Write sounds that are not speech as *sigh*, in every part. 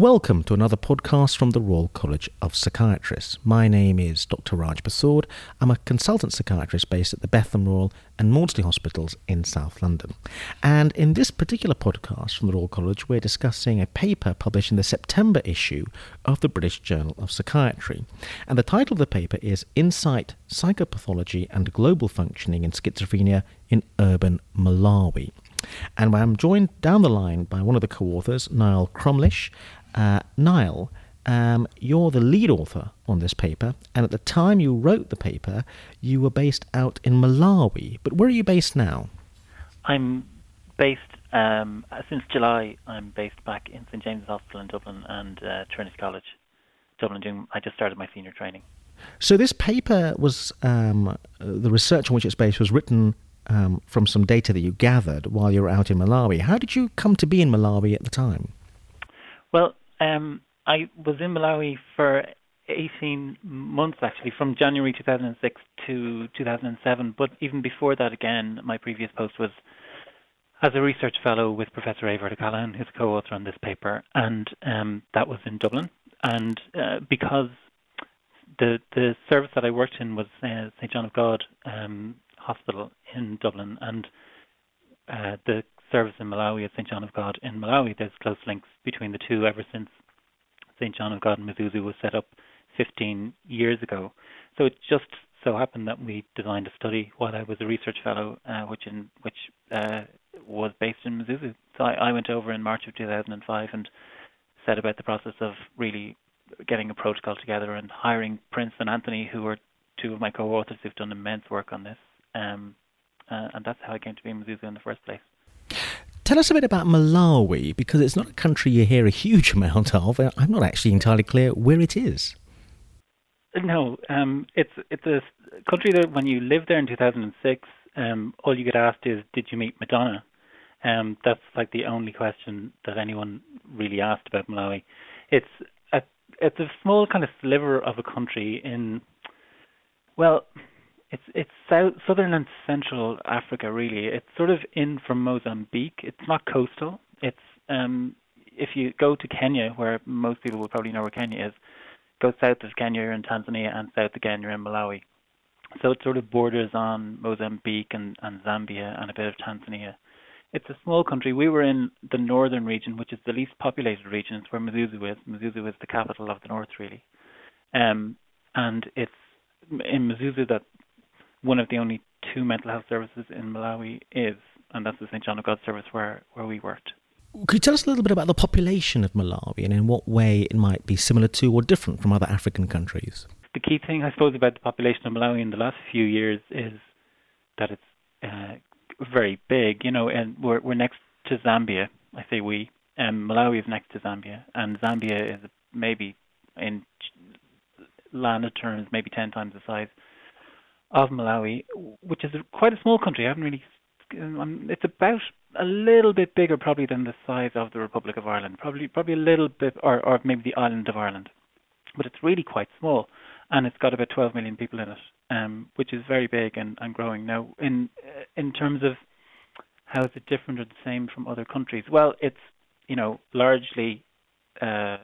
Welcome to another podcast from the Royal College of Psychiatrists. My name is Dr. Raj Persaud. I'm a consultant psychiatrist based at the Bethlem Royal and Maudsley Hospitals in South London. And in this particular podcast from the Royal College, we're discussing a paper published in the September issue of the British Journal of Psychiatry. And the title of the paper is Insight, Psychopathology and Global Functioning in Schizophrenia in Urban Malawi. And I'm joined down the line by one of the co authors, Niall Crumlish, uh, Niall, um, you're the lead author on this paper, and at the time you wrote the paper, you were based out in Malawi. But where are you based now? I'm based um, since July. I'm based back in St James's Hospital in Dublin and uh, Trinity College, Dublin. Doing, I just started my senior training. So this paper was um, the research on which it's based was written um, from some data that you gathered while you were out in Malawi. How did you come to be in Malawi at the time? Well, um, I was in Malawi for 18 months actually, from January 2006 to 2007. But even before that, again, my previous post was as a research fellow with Professor Eadbhard O'Callaghan, who's co-author on this paper, and um, that was in Dublin. And uh, because the the service that I worked in was uh, St John of God um, Hospital in Dublin, and uh, the service in Malawi at St. John of God in Malawi. There's close links between the two ever since St. John of God in Mzuzu was set up 15 years ago. So it just so happened that we designed a study while I was a research fellow, uh, which in which uh, was based in Mzuzu. So I, I went over in March of 2005 and set about the process of really getting a protocol together and hiring Prince and Anthony, who were two of my co-authors who've done immense work on this. Um, uh, and that's how I came to be in Mzuzu in the first place. Tell us a bit about Malawi because it's not a country you hear a huge *laughs* amount of. I'm not actually entirely clear where it is. No, um, it's it's a country that when you lived there in 2006, um, all you get asked is, "Did you meet Madonna?" Um, that's like the only question that anyone really asked about Malawi. It's a it's a small kind of sliver of a country in, well, it's it's south, southern and central Africa really. It's sort of in from Mozambique. It's not coastal. It's um, if you go to Kenya, where most people will probably know where Kenya is, go south of Kenya you're in Tanzania, and south again you're in Malawi. So it sort of borders on Mozambique and, and Zambia and a bit of Tanzania. It's a small country. We were in the northern region, which is the least populated region. It's where Mzuzu is. Mzuzu is the capital of the north, really. Um, and it's in Mzuzu that one of the only two mental health services in Malawi is, and that's the St. John of God service where, where we worked. Could you tell us a little bit about the population of Malawi and in what way it might be similar to or different from other African countries? The key thing, I suppose, about the population of Malawi in the last few years is that it's uh, very big, you know, and we're, we're next to Zambia. I say we. Um, Malawi is next to Zambia, and Zambia is maybe in land terms maybe 10 times the size of Malawi, which is quite a small country. I haven't really. Um, it's about a little bit bigger, probably, than the size of the Republic of Ireland. Probably, probably a little bit, or, or maybe the island of Ireland. But it's really quite small, and it's got about 12 million people in it, um, which is very big and, and growing. Now, in in terms of how is it different or the same from other countries? Well, it's you know largely uh,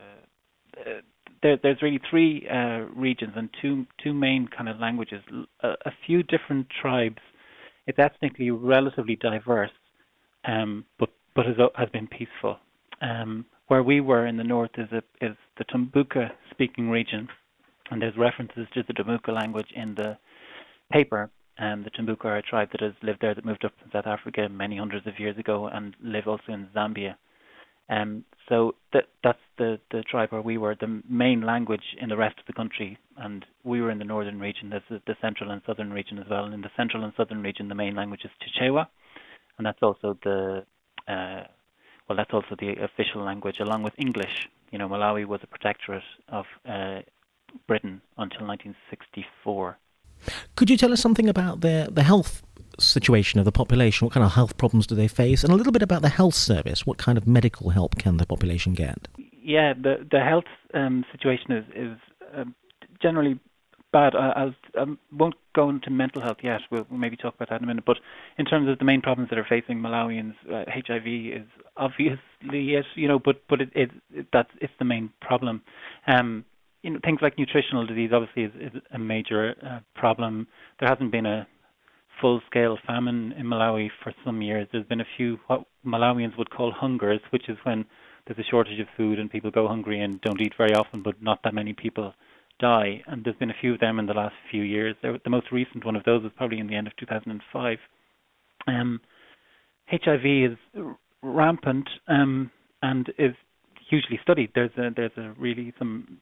there, there's really three uh, regions and two two main kind of languages. A, a, few different tribes. It's ethnically relatively diverse, um, but but has, has been peaceful. Um, where we were in the north is a, is the Tumbuka speaking region, and there's references to the Tumbuka language in the paper. Um, the Tumbuka are a tribe that has lived there that moved up from South Africa many hundreds of years ago and live also in Zambia. Um, so that that's the the tribe where we were. The main language in the rest of the country, and we were in the northern region. There's the, the central and southern region as well. And in the central and southern region, the main language is Chichewa, and that's also the uh, well, that's also the official language along with English. You know, Malawi was a protectorate of uh, Britain until 1964. Could you tell us something about the the health situation of the population? What kind of health problems do they face? And a little bit about the health service. What kind of medical help can the population get? Yeah, the the health um, situation is is uh, generally bad. I, I won't go into mental health yet. We'll, maybe talk about that in a minute. But in terms of the main problems that are facing Malawians, uh, HIV is obviously it, you know, but but it, it, it that's it's the main problem. Um, you know, things like nutritional disease obviously is, is a major uh, problem. There hasn't been a full-scale famine in Malawi for some years. There's been a few what Malawians would call hungers, which is when there's a shortage of food and people go hungry and don't eat very often, but not that many people die. And there's been a few of them in the last few years. The most recent one of those was probably in the end of 2005. Um, HIV is rampant um, and is hugely studied. There's a, there's a really some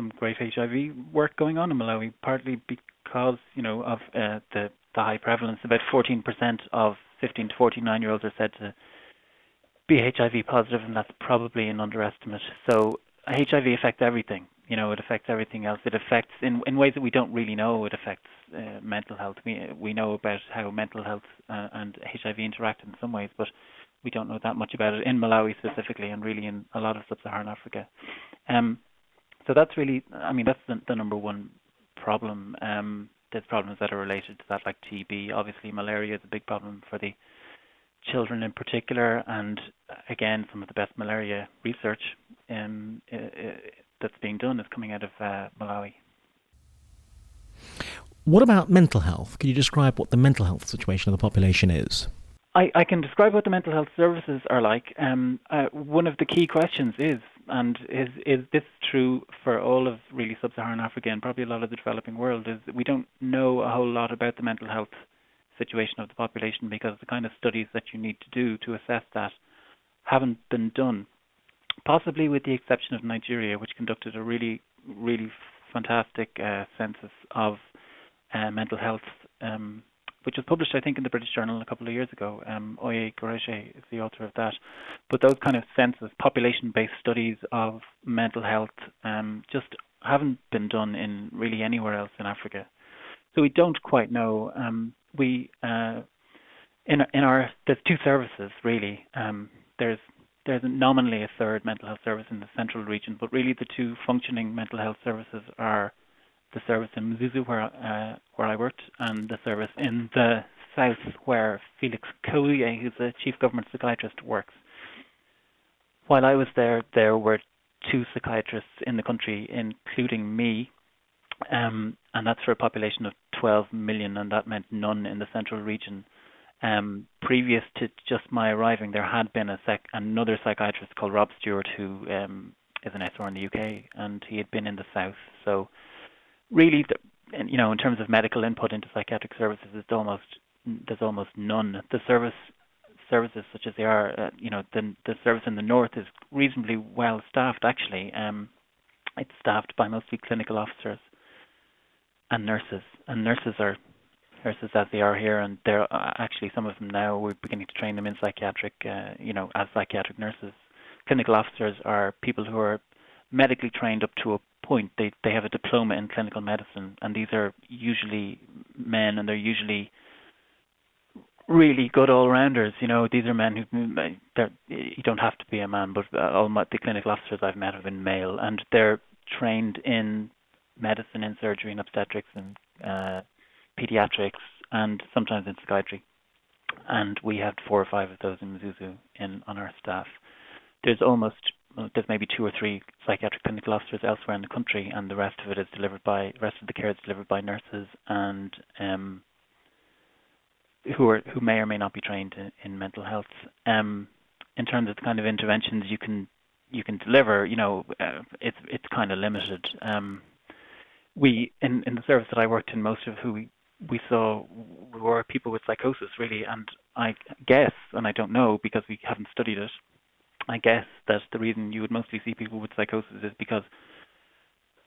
some great HIV work going on in Malawi, partly because you know of uh, the the high prevalence. About 14% of 15 to 49 year olds are said to be HIV positive, and that's probably an underestimate. So HIV affects everything. You know, it affects everything else. It affects in in ways that we don't really know. It affects uh, mental health. We we know about how mental health uh, and HIV interact in some ways, but we don't know that much about it in Malawi specifically, and really in a lot of sub-Saharan Africa. Um, so that's really, I mean, that's the, the number one problem. Um, there's problems that are related to that, like TB. Obviously, malaria is a big problem for the children in particular, and again, some of the best malaria research um, that's being done is coming out of uh, Malawi. What about mental health? Can you describe what the mental health situation of the population is? I, I can describe what the mental health services are like. Um, uh, one of the key questions is, and is is this true for all of really sub-Saharan Africa and probably a lot of the developing world, is we don't know a whole lot about the mental health situation of the population because the kind of studies that you need to do to assess that haven't been done. Possibly with the exception of Nigeria, which conducted a really, really fantastic uh, census of uh, mental health, um, which was published, I think, in the British Journal a couple of years ago. Um, Oye Gureje is the author of that. But those kind of census, population-based studies of mental health, um, just haven't been done in really anywhere else in Africa. So we don't quite know. Um, we uh, in in our there's two services really. Um, there's there's nominally a third mental health service in the central region, but really the two functioning mental health services are the service in Mzuzu where uh, where I worked and the service in the south where Felix Kauye, who's the chief government psychiatrist, works. While I was there, there were two psychiatrists in the country, including me, um, and that's for a population of 12 million, and that meant none in the central region. Um, previous to just my arriving, there had been sec- another psychiatrist called Rob Stewart, who um, is an SR in the UK, and he had been in the south. So, really, the, you know, in terms of medical input into psychiatric services, it's almost there's almost none. The service services such as they are, uh, you know, the the service in the north is reasonably well staffed. Actually, um, it's staffed by mostly clinical officers and nurses. And nurses are nurses as they are here, and they're uh, actually some of them now we're beginning to train them in psychiatric, uh, you know, as psychiatric nurses. Clinical officers are people who are medically trained up to a point. They they have a diploma in clinical medicine, and these are usually men, and they're usually really good all-rounders. You know, these are men who you don't have to be a man, but all my, the clinical officers I've met have been male, and they're trained in medicine and surgery and obstetrics and uh, pediatrics and sometimes in psychiatry. And we have four or five of those in Mzuzu in on our staff. There's almost there's maybe two or three psychiatric clinical officers elsewhere in the country, and the rest of it is delivered by rest of the care is delivered by nurses and um, who are who may or may not be trained in, in mental health. Um, in terms of the kind of interventions you can you can deliver, you know, uh, it's it's kind of limited. Um, we in in the service that I worked in, most of who we we saw were people with psychosis really, and I guess, and I don't know because we haven't studied it. I guess that the reason you would mostly see people with psychosis is because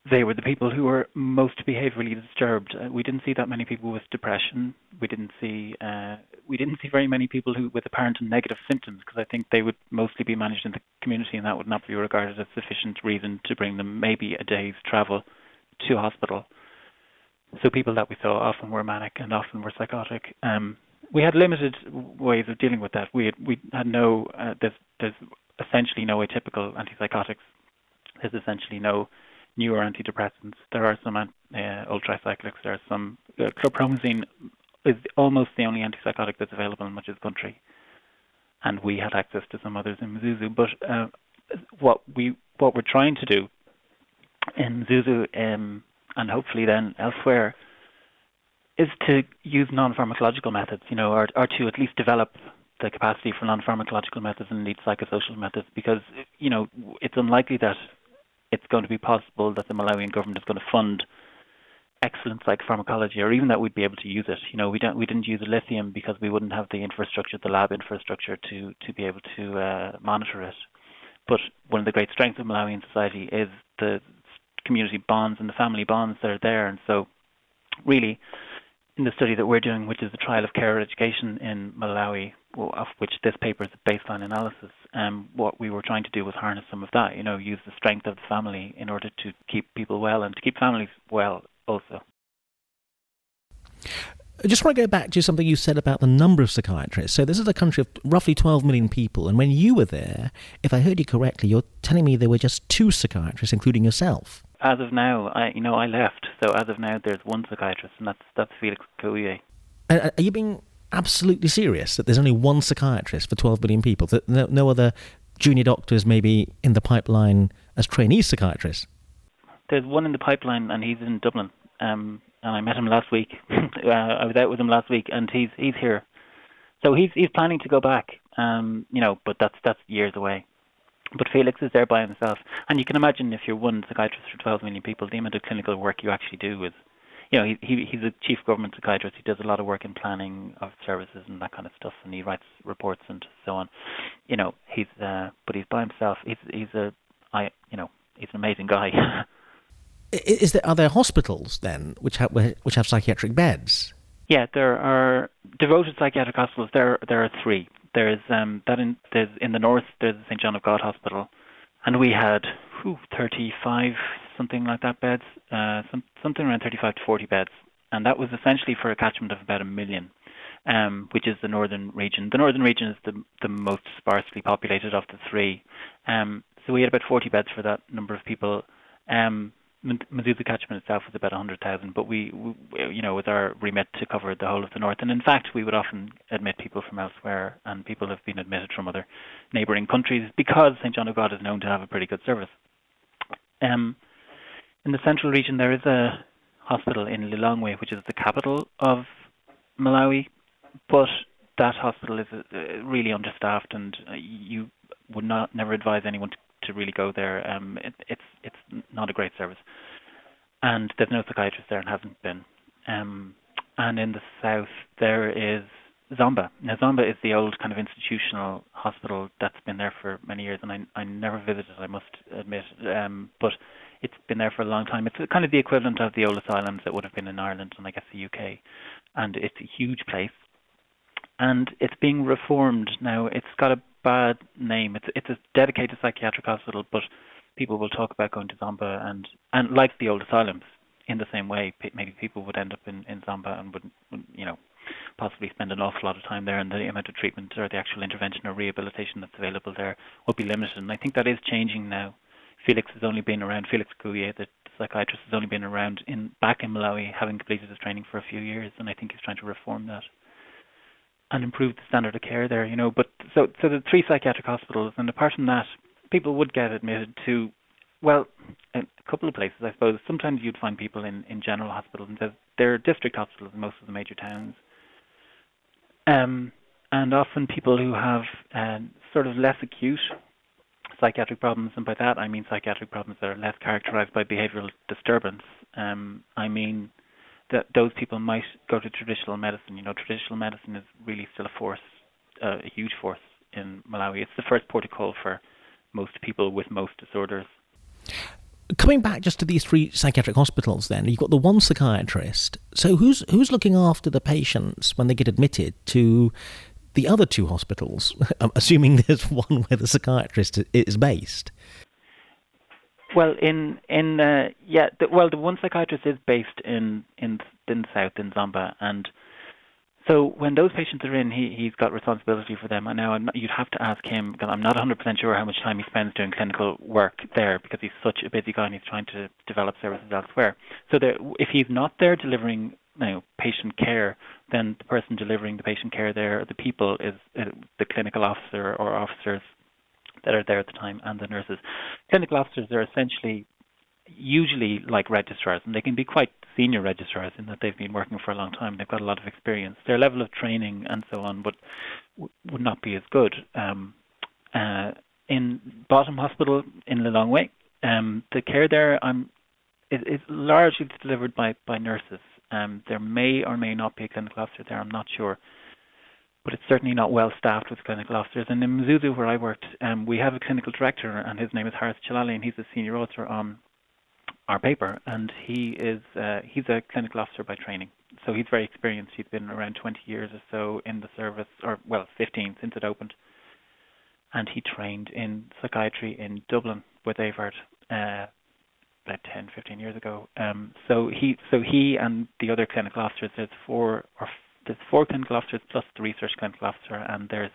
they were the people who were most behaviorally disturbed. Uh, we didn't see that many people with depression. We didn't see uh, we didn't see very many people who with apparent and negative symptoms because I think they would mostly be managed in the community, and that would not be regarded as sufficient reason to bring them maybe a day's travel to hospital. So people that we saw often were manic and often were psychotic. Um, we had limited ways of dealing with that. We had, we had no uh, there's there's essentially no atypical antipsychotics. There's essentially no newer antidepressants. There are some uh, ultracyclics. There are some uh, chlorpromazine is almost the only antipsychotic that's available in much of the country, and we had access to some others in Mzuzu. But uh, what we what we're trying to do in Mzuzu um, and hopefully then elsewhere is to use non-pharmacological methods, you know, or, or to at least develop the capacity for non-pharmacological methods and indeed psychosocial methods, because you know it's unlikely that it's going to be possible that the Malawian government is going to fund excellent psychopharmacology, or even that we'd be able to use it. You know, we don't we didn't use lithium because we wouldn't have the infrastructure, the lab infrastructure to to be able to uh, monitor it. But one of the great strengths of Malawian society is the community bonds and the family bonds that are there, and so really in the study that we're doing, which is the trial of care education in Malawi, of which this paper is a baseline analysis, um, what we were trying to do was harness some of that, you know, use the strength of the family in order to keep people well and to keep families well also. I just want to go back to something you said about the number of psychiatrists. So, this is a country of roughly 12 million people, and when you were there, if I heard you correctly, you're telling me there were just two psychiatrists, including yourself as of now, I you know I left, so as of now, there's one psychiatrist, and that's that's Felix Kauye. are you being absolutely serious that there's only one psychiatrist for 12 million people? That no, no other junior doctors maybe in the pipeline as trainee psychiatrists? There's one in the pipeline, and he's in Dublin. Um, and I met him last week. *laughs* uh, I was out with him last week, and he's he's here. So he's he's planning to go back. Um, you know, but that's that's years away. But Felix is there by himself, and you can imagine if you're one psychiatrist for 12 million people, the amount of clinical work you actually do is, you know, he, he he's a chief government psychiatrist. He does a lot of work in planning of services and that kind of stuff, and he writes reports and so on. You know, he's uh, but he's by himself. He's he's a I you know he's an amazing guy. *laughs* is there are there hospitals then which have which have psychiatric beds? Yeah, there are devoted psychiatric hospitals. There there are three. There's um, that in there's in the north. There's the St John of God Hospital, and we had whew, 35 something like that beds, uh, some, something around 35 to 40 beds, and that was essentially for a catchment of about a million. Um, which is the northern region. The northern region is the the most sparsely populated of the three. Um, so we had about 40 beds for that number of people. Um, Mzuzu catchment itself was about 100,000, but we, we, you know, with our remit to cover the whole of the north, and in fact, we would often admit people from elsewhere, and people have been admitted from other neighbouring countries because St John of God is known to have a pretty good service. Um, in the central region, there is a hospital in Lilongwe, which is the capital of Malawi, but that hospital is uh, really understaffed, and uh, you would not never advise anyone to to really go there. Um, it, it's it's not a great service, and there's no psychiatrist there and hasn't been. Um, and in the south there is Zomba. Now Zomba is the old kind of institutional hospital that's been there for many years, and I I never visited. I must admit, um, but it's been there for a long time. It's kind of the equivalent of the old asylums that would have been in Ireland and I guess the UK, and it's a huge place. And it's being reformed now. It's got a bad name. It's it's a dedicated psychiatric hospital, but people will talk about going to Zomba and and like the old asylums in the same way. Maybe people would end up in in Zomba and would, would you know possibly spend an awful lot of time there, and the amount of treatment or the actual intervention or rehabilitation that's available there will be limited. And I think that is changing now. Felix has only been around. Felix Kauye, the psychiatrist, has only been around in back in Malawi, having completed his training for a few years, and I think he's trying to reform that and improve the standard of care there, you know. But so so the three psychiatric hospitals, and apart from that, people would get admitted to, well, a couple of places, I suppose. Sometimes you'd find people in in general hospitals, and there are district hospitals in most of the major towns. Um, and often people who have uh, sort of less acute psychiatric problems, and by that I mean psychiatric problems that are less characterized by behavioral disturbance. Um, I mean that those people might go to traditional medicine. You know, traditional medicine is really still a force, uh, a huge force in Malawi. It's the first port of call for most people with most disorders. Coming back just to these three psychiatric hospitals, then you've got the one psychiatrist. So who's who's looking after the patients when they get admitted to the other two hospitals? *laughs* I'm assuming there's one where the psychiatrist is based. Well, in in uh, yeah, the, well, the one psychiatrist is based in in in the south in Zomba, and so when those patients are in, he he's got responsibility for them. And now not, you'd have to ask him because I'm not 100% sure how much time he spends doing clinical work there because he's such a busy guy and he's trying to develop services elsewhere. So there, if he's not there delivering you know, patient care, then the person delivering the patient care there, the people is uh, the clinical officer or officers that are there at the time and the nurses. Clinical officers are essentially usually like registrars, and they can be quite senior registrars in that they've been working for a long time. They've got a lot of experience. Their level of training and so on would would not be as good. Um, uh, in Bottom Hospital in Lilongwe, um, the care there um, is, is largely delivered by, by nurses. Um, there may or may not be a clinical officer there. I'm not sure but it's certainly not well staffed with clinical officers. And in Mzuzu, where I worked, um, we have a clinical director, and his name is Harris Chilale, and he's a senior author on our paper, and he is uh, he's a clinical officer by training, so he's very experienced. He's been around 20 years or so in the service, or well, 15 since it opened, and he trained in psychiatry in Dublin with Eadbhard uh, about 10, 15 years ago. Um, so he so he and the other clinical officers, there's four or there's four clinical officers plus the research clinical officer, and there's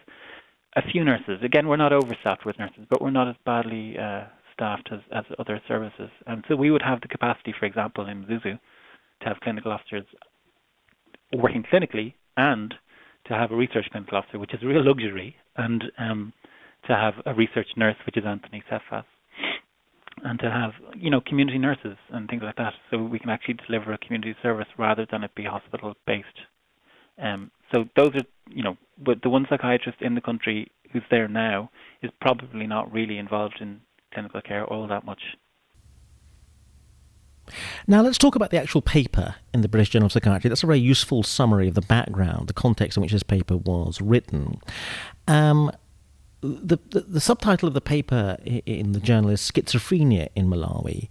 a few nurses. Again, we're not overstaffed with nurses, but we're not as badly uh, staffed as, as other services. And so we would have the capacity, for example, in Mzuzu, to have clinical officers working clinically and to have a research clinical officer, which is a real luxury, and um, to have a research nurse, which is Anthony Cephas, and to have you know community nurses and things like that, so we can actually deliver a community service rather than it be hospital based. Um, so those are you know, but the one psychiatrist in the country who's there now is probably not really involved in clinical care all that much. Now, let's talk about the actual paper in the British Journal of Psychiatry. That's a very useful summary of the background, the context in which this paper was written. Um, the, the, the, subtitle of the paper in the journal is Schizophrenia in Malawi.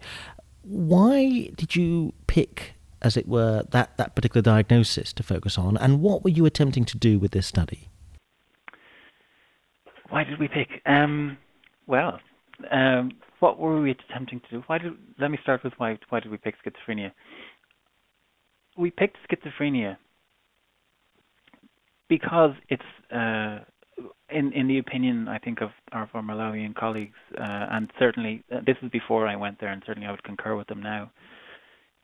Why did you pick, as it were, that, that particular diagnosis to focus on, and what were you attempting to do with this study? Why did we pick? Um, well, um, what were we attempting to do? Why did let me start with why why did we pick schizophrenia? We picked schizophrenia because it's uh, in in the opinion I think of our, our Malawian colleagues, uh, and certainly uh, this is before I went there, and certainly I would concur with them now.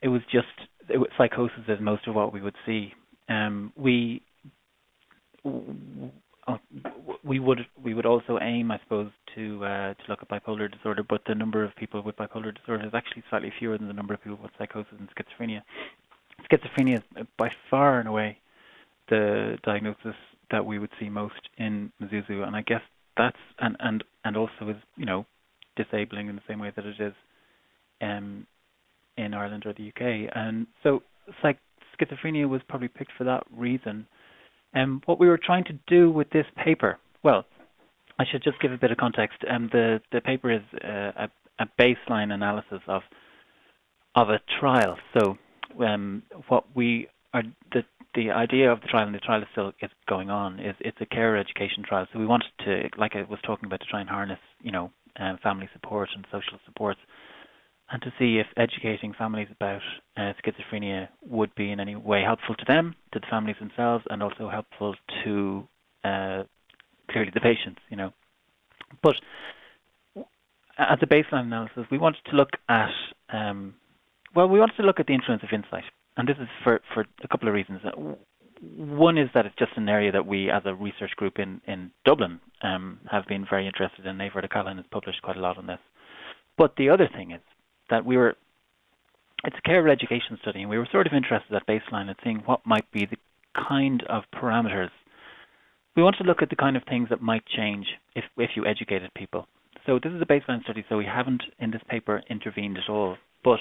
It was just psychosis is most of what we would see. Um, we uh, we would we would also aim, I suppose, to uh, to look at bipolar disorder, but the number of people with bipolar disorder is actually slightly fewer than the number of people with psychosis and schizophrenia. Schizophrenia is by far and away the diagnosis that we would see most in Mzuzu, and I guess that's and and and also is you know disabling in the same way that it is um, in Ireland or the UK, and so psych- schizophrenia was probably picked for that reason. Um, what we were trying to do with this paper, well, I should just give a bit of context. Um, the the paper is uh, a, a baseline analysis of of a trial. So um, what we are the the idea of the trial, and the trial is still is going on, is it's a care education trial. So we wanted to, like I was talking about, to try and harness, you know, um, family support and social supports, and to see if educating families about uh, schizophrenia would be in any way helpful to them, to the families themselves, and also helpful to uh, clearly the patients, you know. But as a baseline analysis, we wanted to look at, um, well, we wanted to look at the influence of insight, and this is for for a couple of reasons. One is that it's just an area that we, as a research group in in Dublin, um, have been very interested in. Eadbhard O'Callaghan has published quite a lot on this. But the other thing is that we were, it's a care education study, and we were sort of interested at baseline in seeing what might be the kind of parameters we want to look at the kind of things that might change if if you educated people. So this is a baseline study, so we haven't in this paper intervened at all. But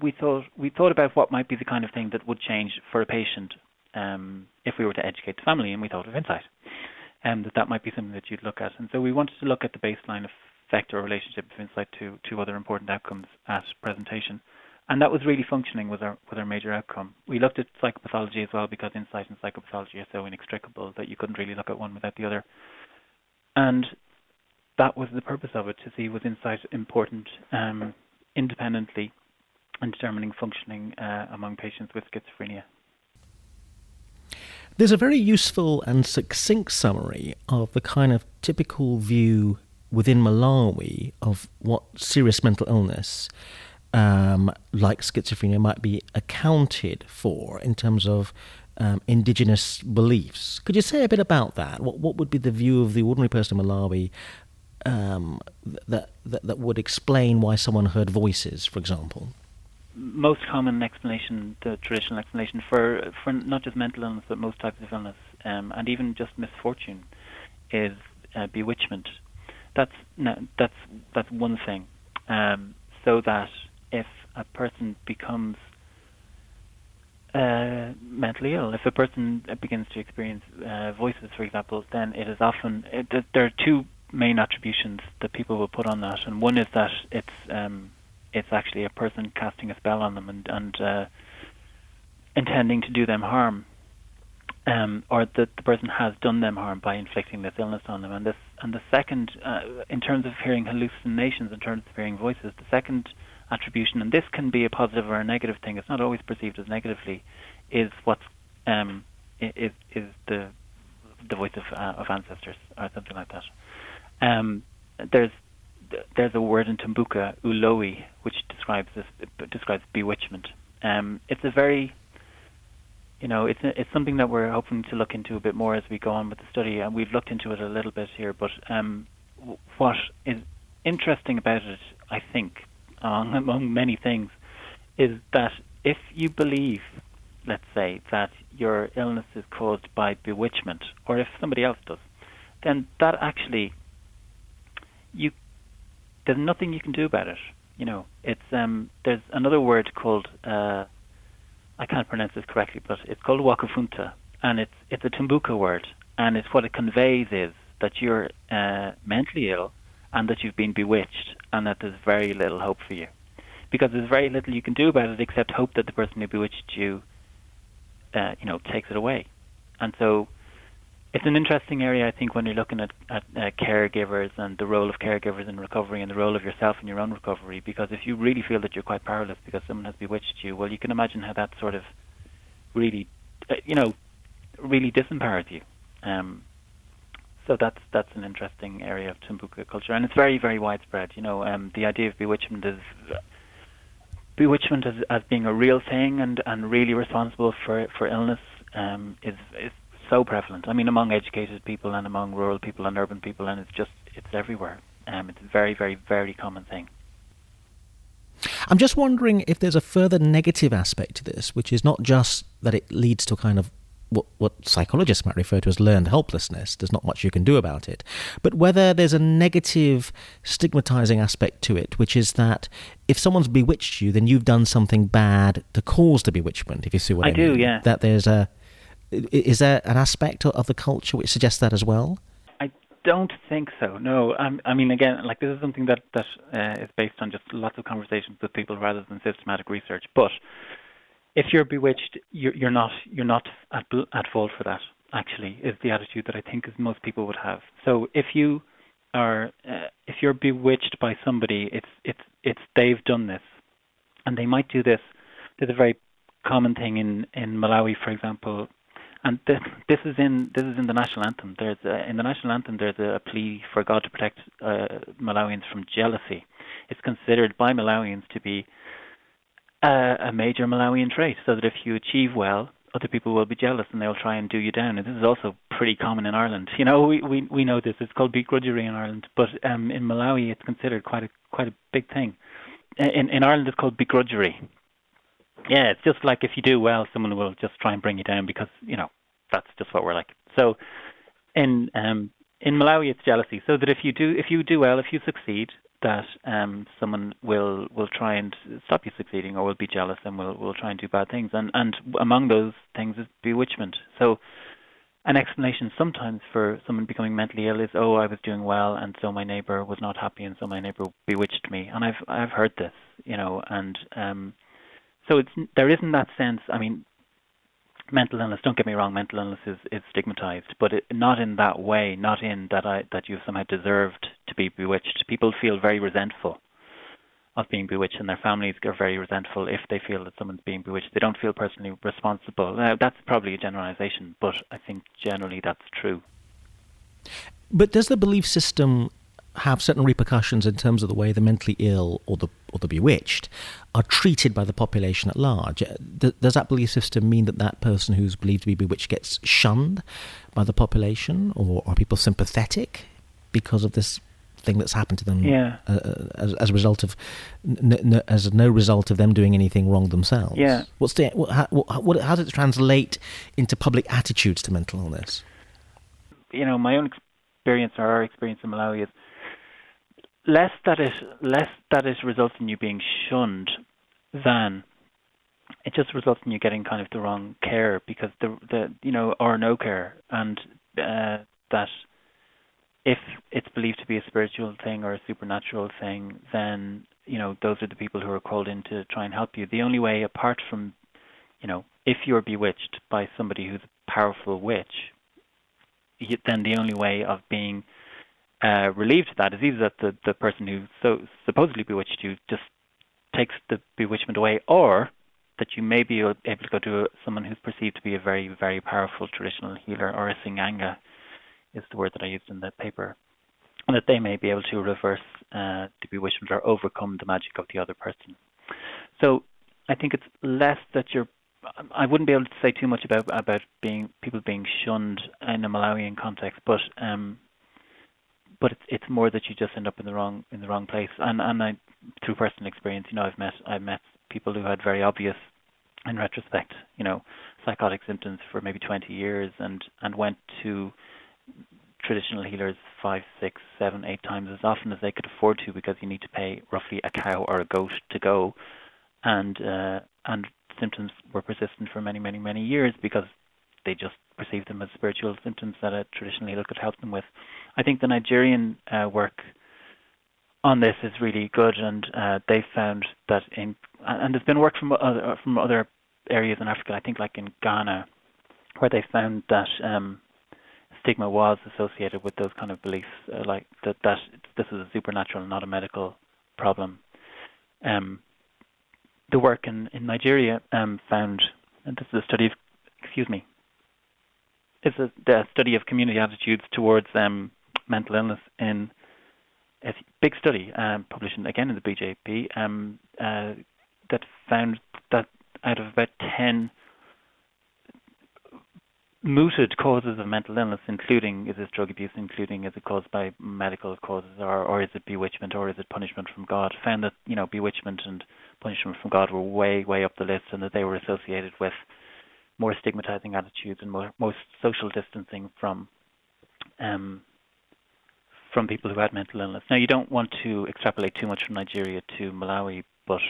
we thought we thought about what might be the kind of thing that would change for a patient um, if we were to educate the family, and we thought of insight, and that that might be something that you'd look at. And so we wanted to look at the baseline effect or relationship of insight to two other important outcomes at presentation and that was really functioning with our with our major outcome. We looked at psychopathology as well because insight and psychopathology are so inextricable that you couldn't really look at one without the other. And that was the purpose of it to see was insight important um, independently in determining functioning uh, among patients with schizophrenia. There's a very useful and succinct summary of the kind of typical view within Malawi of what serious mental illness, um, like schizophrenia, might be accounted for in terms of um, indigenous beliefs. Could you say a bit about that? What, what would be the view of the ordinary person in Malawi um, that, that, that would explain why someone heard voices, for example? Most common explanation, the traditional explanation for for not just mental illness but most types of illness, um, and even just misfortune, is uh, bewitchment. That's no, that's that's one thing. Um, so that if a person becomes uh, mentally ill. If a person begins to experience uh, voices, for example, then it is often it, there are two main attributions that people will put on that, and one is that it's um, it's actually a person casting a spell on them and, and uh, intending to do them harm, um, or that the person has done them harm by inflicting this illness on them. And this and the second, uh, in terms of hearing hallucinations, in terms of hearing voices, the second attribution, and this can be a positive or a negative thing. It's not always perceived as negatively. Is what's um, is is the the voice of uh, of ancestors or something like that. Um, there's there's a word in Tumbuka, ulowi, which describes this describes bewitchment. Um, it's a very you know, it's it's something that we're hoping to look into a bit more as we go on with the study, and we've looked into it a little bit here. But um, what is interesting about it, I think, among, among many things, is that if you believe, let's say, that your illness is caused by bewitchment, or if somebody else does, then that actually you there's nothing you can do about it. You know, it's um there's another word called uh I can't pronounce this correctly, but it's called wakafunta, and it's it's a Tumbuka word, and it's what it conveys is that you're uh, mentally ill and that you've been bewitched and that there's very little hope for you. Because there's very little you can do about it except hope that the person who bewitched you, uh, you know, takes it away. And so it's an interesting area, I think, when you're looking at, at uh, caregivers and the role of caregivers in recovery and the role of yourself in your own recovery. Because if you really feel that you're quite powerless because someone has bewitched you, well, you can imagine how that sort of really, uh, you know, really disempowers you. Um, so that's that's an interesting area of Tumbuka culture, and it's very very widespread. You know, um, the idea of bewitchment is bewitchment as, as being a real thing and, and really responsible for for illness um, is is so prevalent. I mean, among educated people and among rural people and urban people, and it's just it's everywhere. Um, it's a very very very common thing. I'm just wondering if there's a further negative aspect to this, which is not just that it leads to a kind of what, what psychologists might refer to as learned helplessness. There's not much you can do about it. But whether there's a negative stigmatizing aspect to it, which is that if someone's bewitched you, then you've done something bad to cause the bewitchment, if you see what I, I mean. do, yeah. That there's a. Is there an aspect of the culture which suggests that as well? I don't think so. No, um, I mean, again, like this is something that that uh, is based on just lots of conversations with people rather than systematic research. But if you're bewitched, you're, you're not you're not at at fault for that. Actually, is the attitude that I think is most people would have. So if you are uh, if you're bewitched by somebody, it's it's it's they've done this, and they might do this. There's a very common thing in in Malawi, for example, and this, this is in this is in the national anthem. There's a, in the national anthem there's a, plea for God to protect uh, Malawians from jealousy. It's considered by Malawians to be a, a major Malawian trait, so that if you achieve well, other people will be jealous and they'll try and do you down. And this is also pretty common in Ireland. You know, we we, we know this. It's called begrudgery in Ireland, but um, in Malawi it's considered quite a quite a big thing. In in Ireland it's called begrudgery. Yeah, it's just like if you do well, someone will just try and bring you down because you know that's just what we're like. So in um, in Malawi it's jealousy. So that if you do if you do well, if you succeed, that um, someone will will try and stop you succeeding or will be jealous and will will try and do bad things. And and among those things is bewitchment. So an explanation sometimes for someone becoming mentally ill is, oh, I was doing well, and so my neighbor was not happy, and so my neighbor bewitched me. And I've I've heard this, you know, and um, so it's there isn't that sense. I mean, mental illness. Don't get me wrong, mental illness is, is stigmatized, but it, not in that way. Not in that I that you've somehow deserved to be bewitched. People feel very resentful of being bewitched, and their families are very resentful if they feel that someone's being bewitched. They don't feel personally responsible. Now, that's probably a generalization, but I think generally that's true. But does the belief system have certain repercussions in terms of the way the mentally ill or the or the bewitched are treated by the population at large? Does that belief system mean that that person who's believed to be bewitched gets shunned by the population, or are people sympathetic because of this thing that's happened to them yeah. Uh, uh, as, as a result of n- n- as no result of them doing anything wrong themselves. Yeah. What's the what, how, what, how does it translate into public attitudes to mental illness? You know, my own experience or our experience in Malawi is less that it less that it results in you being shunned than it just results in you getting kind of the wrong care because the the you know or no care and uh, that if it's believed to be a spiritual thing or a supernatural thing, then you know those are the people who are called in to try and help you. The only way, apart from, you know, if you're bewitched by somebody who's a powerful witch, then the only way of being uh, relieved of that is either that the the person who so supposedly bewitched you just takes the bewitchment away, or that you may be able to go to someone who's perceived to be a very very powerful traditional healer or a singanga is the word that I used in the paper, and that they may be able to reverse uh, the bewitchment or overcome the magic of the other person. So I think it's less that you're. I wouldn't be able to say too much about about being people being shunned in a Malawian context, but um, but it's it's more that you just end up in the wrong in the wrong place. And and I, through personal experience, you know, I've met I've met people who had very obvious, in retrospect, you know, psychotic symptoms for maybe 20 years, and and went to traditional healers five, six, seven, eight times as often as they could afford to because you need to pay roughly a cow or a goat to go, and uh, and symptoms were persistent for many, many, many years because they just perceived them as spiritual symptoms that a traditional healer could help them with. I think the Nigerian uh, work on this is really good, and uh, they found that in and there's been work from other from other areas in Africa. I think like in Ghana, where they found that um, stigma was associated with those kind of beliefs, uh, like that that this is a supernatural, not a medical problem. Um, the work in in Nigeria um, found, and this is a study of, excuse me, it's a the study of community attitudes towards um, mental illness in a big study um, published again in the BJP um, uh, that found that out of about ten mooted causes of mental illness, including is this drug abuse, including is it caused by medical causes, or, or is it bewitchment, or is it punishment from God? Found that you know bewitchment and punishment from God were way way up the list, and that they were associated with more stigmatizing attitudes and more most social distancing from um, from people who had mental illness. Now you don't want to extrapolate too much from Nigeria to Malawi, but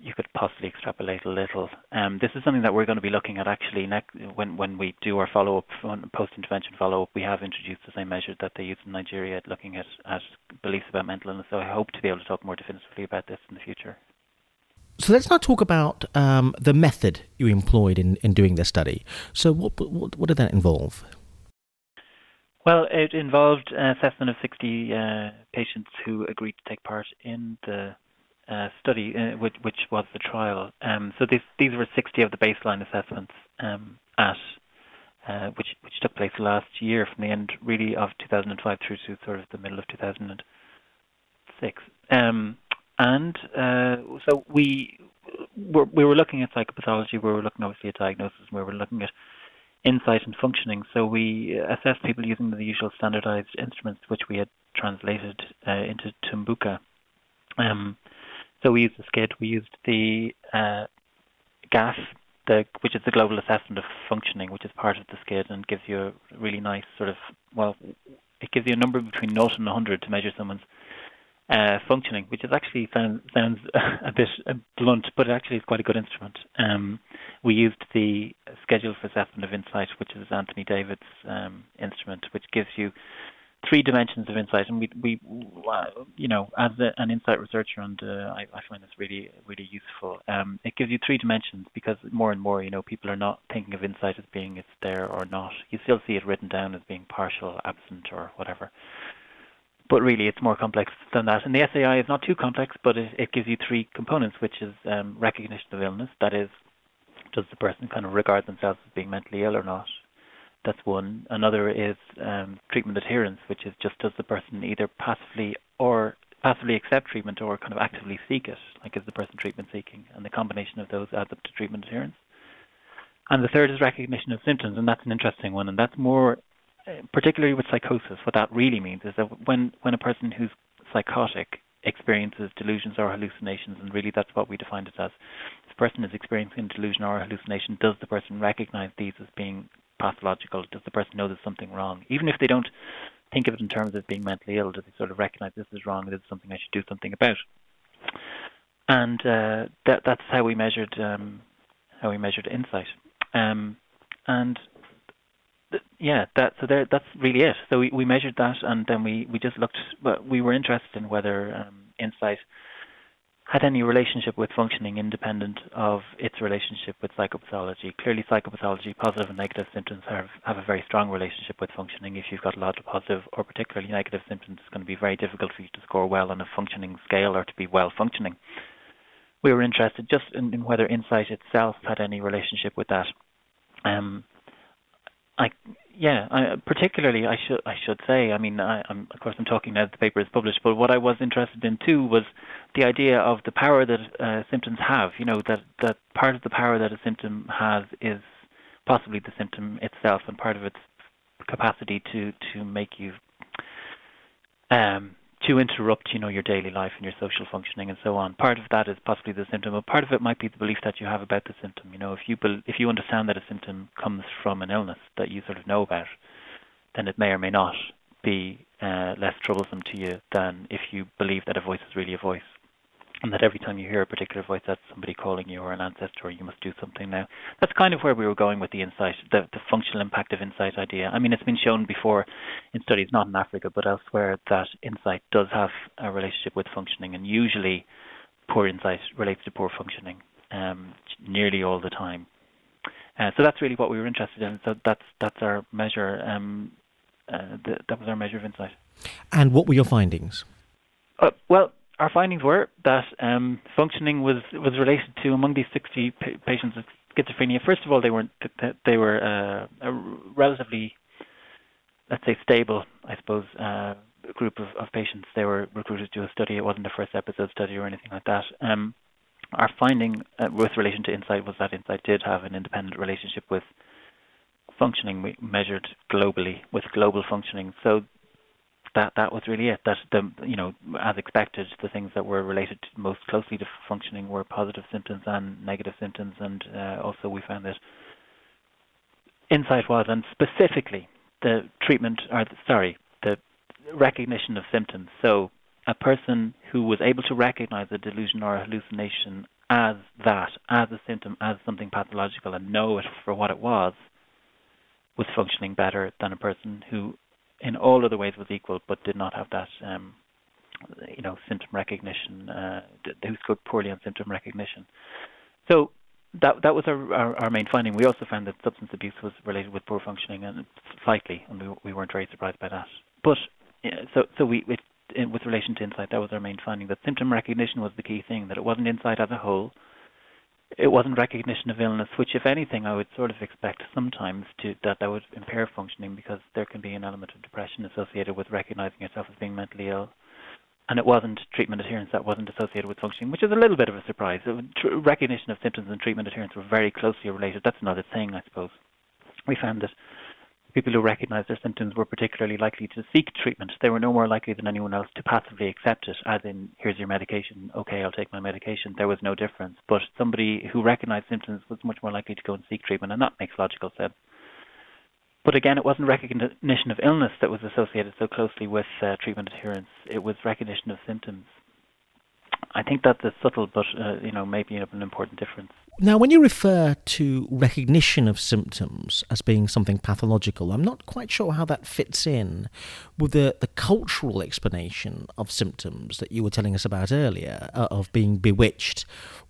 you could possibly extrapolate a little. Um, this is something that we're going to be looking at actually next, when when we do our follow up post intervention follow up. We have introduced the same measure that they use in Nigeria, looking at at beliefs about mental illness. So I hope to be able to talk more definitively about this in the future. So let's now talk about um, the method you employed in, in doing this study. So what, what what did that involve? Well, it involved assessment of 60 uh, patients who agreed to take part in the uh, study, uh, which, which, was the trial. Um, so these these were 60 of the baseline assessments um, at uh, which which took place last year from the end really of 2005 through to sort of the middle of 2006. Um, and uh, so we were, we were looking at psychopathology. We were looking obviously at diagnosis. We were looking at insight and functioning. So we assessed people using the usual standardized instruments, which we had translated uh, into Tumbuka. Um, so we used the SCID, we used the uh, GAF, the, which is the Global Assessment of Functioning, which is part of the SCID and gives you a really nice sort of, well, it gives you a number between 0 and 100 to measure someone's uh, functioning, which is actually sound, sounds *laughs* a bit blunt, but it actually is quite a good instrument. Um, we used the Schedule for Assessment of Insight, which is Anthony David's um, instrument, which gives you three dimensions of insight, and we, we, you know, as a, an insight researcher, and uh, I, I, find this really, really useful. Um, it gives you three dimensions because more and more, you know, people are not thinking of insight as being it's there or not. You still see it written down as being partial, absent, or whatever. But really, it's more complex than that. And the SAI is not too complex, but it, it gives you three components, which is um, recognition of illness. That is, does the person kind of regard themselves as being mentally ill or not? That's one. Another is um, treatment adherence, which is just does the person either passively or passively accept treatment or kind of actively seek it? Like is the person treatment seeking? And the combination of those adds up to treatment adherence. And the third is recognition of symptoms, and that's an interesting one. And that's more particularly with psychosis, what that really means is that when, when a person who's psychotic experiences delusions or hallucinations, and really that's what we defined it as, this person is experiencing a delusion or a hallucination, does the person recognize these as being pathological? Does the person know there's something wrong? Even if they don't think of it in terms of being mentally ill, do they sort of recognize this is wrong, this is something I should do something about? And uh, that, that's how we measured um, how we measured insight. Um, and yeah, that so there, that's really it. So we, we measured that, and then we, we just looked. But we were interested in whether um, insight had any relationship with functioning independent of its relationship with psychopathology. Clearly, psychopathology, positive and negative symptoms have have a very strong relationship with functioning. If you've got a lot of positive or particularly negative symptoms, it's going to be very difficult for you to score well on a functioning scale or to be well functioning. We were interested just in, in whether insight itself had any relationship with that. Um, I yeah, I, particularly I should I should say. I mean, I, am of course I'm talking now that the paper is published, but what I was interested in too was the idea of the power that uh, symptoms have. You know that that part of the power that a symptom has is possibly the symptom itself, and part of its capacity to to make you um, to interrupt, you know, your daily life and your social functioning and so on. Part of that is possibly the symptom, but part of it might be the belief that you have about the symptom. You know, if you be, if you understand that a symptom comes from an illness that you sort of know about, then it may or may not be uh, less troublesome to you than if you believe that a voice is really a voice and that every time you hear a particular voice, that's somebody calling you or an ancestor, or you must do something now. That's kind of where we were going with the insight, the, the functional impact of insight idea. I mean, it's been shown before in studies, not in Africa, but elsewhere, that insight does have a relationship with functioning, and usually poor insight relates to poor functioning um, nearly all the time. Uh, so that's really what we were interested in. So that's that's our measure. Um, uh, th- that was our measure of insight. And what were your findings? Uh, well, our findings were that um, functioning was was related to among these 60 pa- patients with schizophrenia. First of all, they were they were uh, a relatively, let's say, stable, I suppose, uh, group of, of patients. They were recruited to a study. It wasn't a first episode study or anything like that. Um, our finding uh, with relation to insight was that insight did have an independent relationship with functioning measured globally with global functioning. So that that was really it. That the you know as expected, the things that were related most closely to functioning were positive symptoms and negative symptoms, and uh, also we found that insight was, and specifically the treatment or the, sorry, the recognition of symptoms. So a person who was able to recognize a delusion or a hallucination as that, as a symptom, as something pathological, and know it for what it was, was functioning better than a person who in all other ways was equal, but did not have that, um, you know, symptom recognition. Uh, who scored poorly on symptom recognition. So that that was our, our, our main finding. We also found that substance abuse was related with poor functioning, and slightly, and we we weren't very surprised by that. But yeah, so so we with relation to insight, that was our main finding. That symptom recognition was the key thing. That it wasn't insight as a whole, it wasn't recognition of illness, which, if anything, I would sort of expect sometimes to that that would impair functioning because there can be an element of depression associated with recognizing yourself as being mentally ill. And it wasn't treatment adherence that wasn't associated with functioning, which is a little bit of a surprise. Recognition of symptoms and treatment adherence were very closely related. That's another thing, I suppose. We found that people who recognized their symptoms were particularly likely to seek treatment. They were no more likely than anyone else to passively accept it, as in, here's your medication, okay, I'll take my medication. There was no difference. But somebody who recognized symptoms was much more likely to go and seek treatment, and that makes logical sense. But again, it wasn't recognition of illness that was associated so closely with uh, treatment adherence. It was recognition of symptoms. I think that's a subtle, but uh, you know, maybe an important difference. Now, when you refer to recognition of symptoms as being something pathological, I'm not quite sure how that fits in with the, the cultural explanation of symptoms that you were telling us about earlier, uh, of being bewitched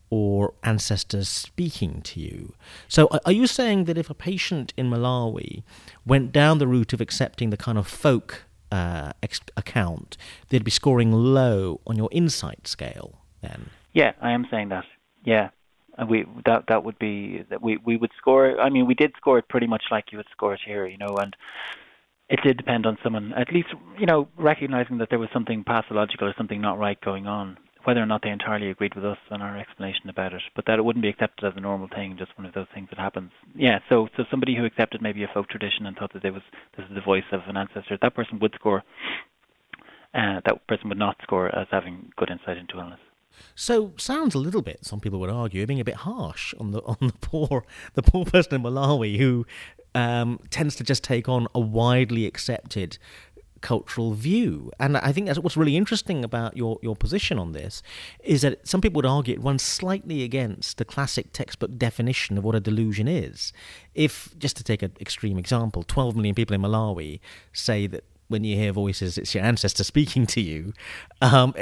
or ancestors speaking to you. So, are you saying that if a patient in Malawi went down the route of accepting the kind of folk uh, ex- account, they'd be scoring low on your insight scale. Then, yeah, I am saying that. Yeah, and we that that would be that we we would score. I mean, we did score it pretty much like you would score it here, you know, and it did depend on someone at least you know recognizing that there was something pathological or something not right going on whether or not they entirely agreed with us and our explanation about it, but that it wouldn't be accepted as a normal thing, just one of those things that happens. Yeah, so so somebody who accepted maybe a folk tradition and thought that it was this is the voice of an ancestor, that person would score. Uh, that person would not score as having good insight into illness. So sounds a little bit. Some people would argue being a bit harsh on the *laughs* on the poor the poor person in Malawi who um, tends to just take on a widely accepted cultural view. And I think that's what's really interesting about your, your position on this is that some people would argue it runs slightly against the classic textbook definition of what a delusion is. If, just to take an extreme example, 12 million people in Malawi say that when you hear voices, it's your ancestor speaking to you. Um,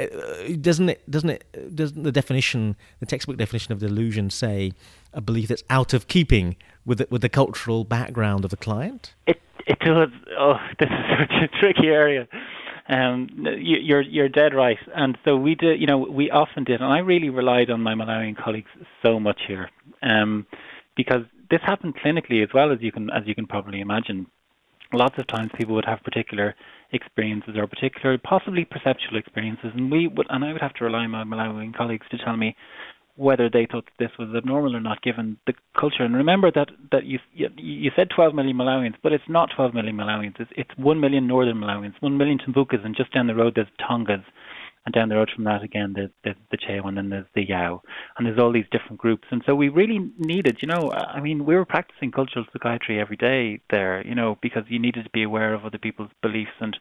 doesn't it? Doesn't it? Doesn't the definition, the textbook definition of delusion, say a belief that's out of keeping with the, with the cultural background of the client? It it does. Oh, *laughs* this is such a tricky area. Um, you, you're you're dead right, and so we did. You know, we often did, and I really relied on my Malawian colleagues so much here, um, because this happened clinically as well as you can as you can probably imagine. Lots of times, people would have particular experiences or particular, possibly perceptual experiences, and we would, and I would have to rely on my Malawian colleagues to tell me whether they thought this was abnormal or not, given the culture. And remember that that you you said 12 million Malawians, but it's not 12 million Malawians. It's, it's 1 million Northern Malawians, 1 million Tumbukas, and just down the road there's Tongas, and down the road from that again there's, there's the Chewa, and there's the Yao, and there's all these different groups. And so we really needed, you know, I mean, we were practicing cultural psychiatry every day there, you know, because you needed to be aware of other people's beliefs and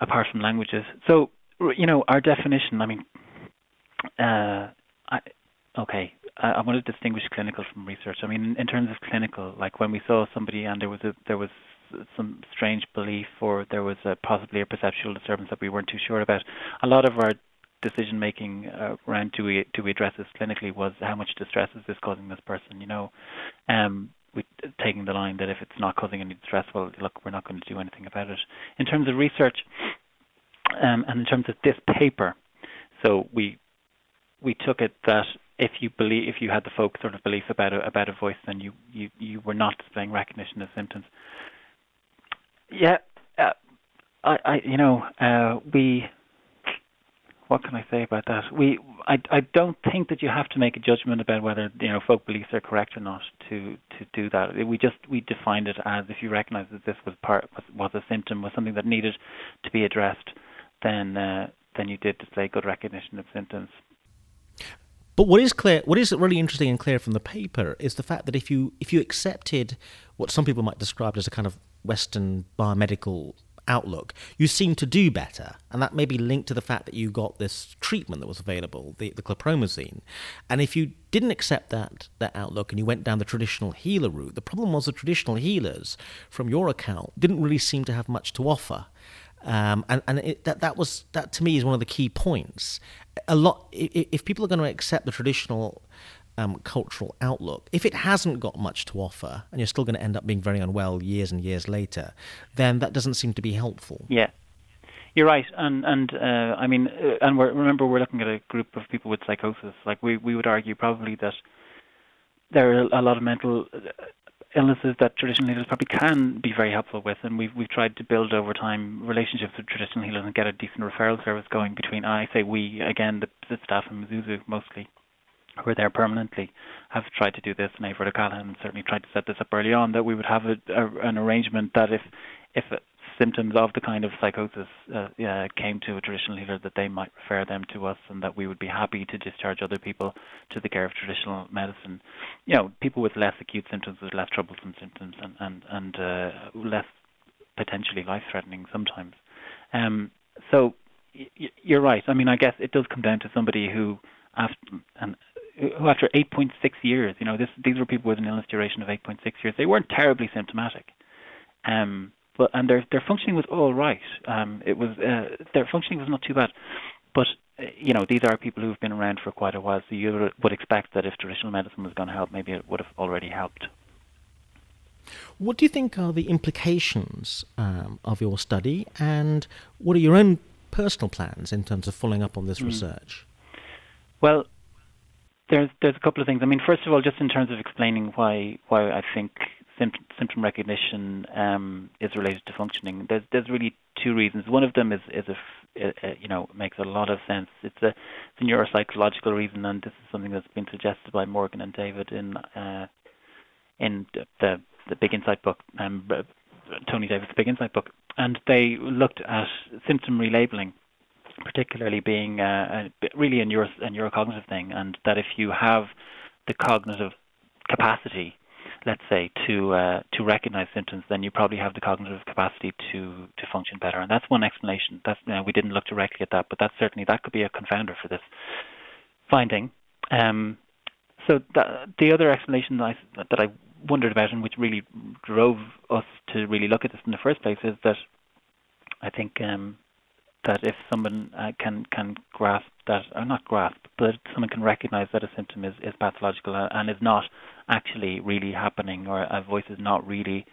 apart from languages. So you know, our definition, I mean. Uh, I, okay, I, I want to distinguish clinical from research. I mean, in terms of clinical, like when we saw somebody and there was a there was some strange belief or there was a, possibly a perceptual disturbance that we weren't too sure about, a lot of our decision making uh, around do we do we address this clinically was how much distress is this causing this person, you know, um, we taking the line that if it's not causing any distress, well, look, we're not going to do anything about it. In terms of research, um, and in terms of this paper, so we we took it that if you believe if you had the folk sort of belief about a about a voice, then you you you were not displaying recognition of symptoms. Yeah, uh, I I you know uh, we. What can I say about that? We I I don't think that you have to make a judgment about whether you know folk beliefs are correct or not to to do that. We just we defined it as if you recognise that this was part was, was a symptom was something that needed to be addressed, then uh, then you did display good recognition of symptoms. But what is clear, what is really interesting and clear from the paper is the fact that if you if you accepted what some people might describe as a kind of Western biomedical outlook, you seem to do better, and that may be linked to the fact that you got this treatment that was available, the, the chlorpromazine. And if you didn't accept that that outlook and you went down the traditional healer route, the problem was the traditional healers, from your account, didn't really seem to have much to offer. Um, and and it, that that was that to me is one of the key points. A lot if, if people are going to accept the traditional um, cultural outlook, if it hasn't got much to offer, and you're still going to end up being very unwell years and years later, then that doesn't seem to be helpful. Yeah, you're right, and and uh, I mean, uh, and we're, remember we're looking at a group of people with psychosis. Like we we would argue probably that there are a lot of mental illnesses that traditional healers probably can be very helpful with, and we've we've tried to build over time relationships with traditional healers and get a decent referral service going between. I say we again, the, the staff in Mzuzu mostly, who are there permanently, have tried to do this, and Eadbhard O'Callaghan certainly tried to set this up early on that we would have a, a, an arrangement that if if symptoms of the kind of psychosis uh, uh, came to a traditional healer, that they might refer them to us, and that we would be happy to discharge other people to the care of traditional medicine. You know, people with less acute symptoms, with less troublesome symptoms, and and and uh, less potentially life-threatening sometimes. Um, so y- you're right. I mean, I guess it does come down to somebody who, after and who after 8.6 years, you know, this these were people with an illness duration of 8.6 years. They weren't terribly symptomatic. Um, but and their their functioning was all right. Um, it was uh, their functioning was not too bad, but uh, you know these are people who've been around for quite a while, so you would expect that if traditional medicine was going to help, maybe it would have already helped. What do you think are the implications um, of your study, and what are your own personal plans in terms of following up on this mm. research? Well, there's there's a couple of things. I mean, first of all, just in terms of explaining why why I think symptom, symptom recognition um, is related to functioning. There's there's really two reasons. One of them is is a you know makes a lot of sense. It's a it's a neuropsychological reason, and this is something that's been suggested by Morgan and David in uh, in the the Big Insight book, um, Tony David's Big Insight book, and they looked at symptom relabeling, particularly being uh, a, really a, neuro, a neurocognitive thing, and that if you have the cognitive capacity let's say, to uh, to recognize symptoms, then you probably have the cognitive capacity to to function better. And that's one explanation. That's you know, we didn't look directly at that, but that's certainly that could be a confounder for this finding. Um, so that, the other explanation that I, that I wondered about and which really drove us to really look at this in the first place is that I think um, that if someone uh, can can grasp that, or not grasp, but someone can recognize that a symptom is, is pathological and is not actually really happening, or a voice is not really,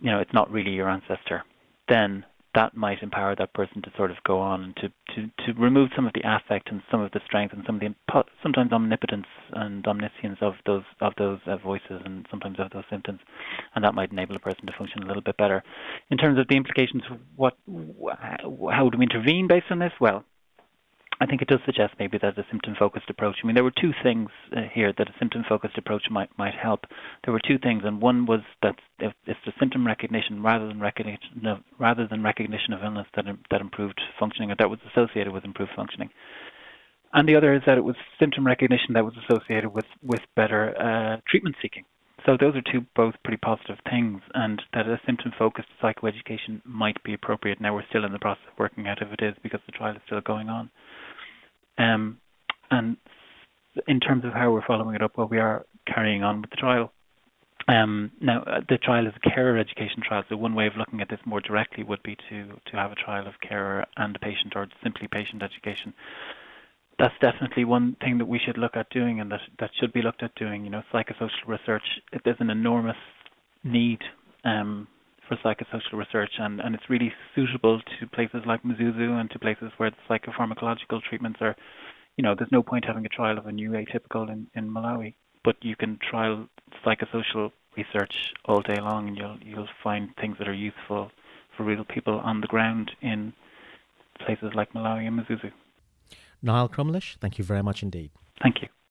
you know, it's not really your ancestor, then that might empower that person to sort of go on and to, to, to remove some of the affect and some of the strength and some of the sometimes omnipotence and omniscience of those of those uh, voices and sometimes of those symptoms, and that might enable a person to function a little bit better. In terms of the implications, what how do we intervene based on this? Well, I think it does suggest maybe that a symptom-focused approach. I mean, there were two things uh, here that a symptom-focused approach might might help. There were two things, and one was that it's the symptom recognition rather than recognition of, rather than recognition of illness that that improved functioning, or that was associated with improved functioning. And the other is that it was symptom recognition that was associated with with better uh, treatment seeking. So those are two both pretty positive things, and that a symptom-focused psychoeducation might be appropriate. Now we're still in the process of working out if it is because the trial is still going on. Um, and in terms of how we're following it up, well, we are carrying on with the trial. Um, now, uh, the trial is a carer education trial, so one way of looking at this more directly would be to, to have a trial of carer and patient or simply patient education. That's definitely one thing that we should look at doing and that, that should be looked at doing. You know, psychosocial research, there's an enormous need um, for psychosocial research, and, and it's really suitable to places like Mzuzu and to places where the psychopharmacological treatments are, you know, there's no point having a trial of a new atypical in, in Malawi, but you can trial psychosocial research all day long, and you'll you'll find things that are useful for real people on the ground in places like Malawi and Mzuzu. Niall Crumlish, thank you very much indeed. Thank you.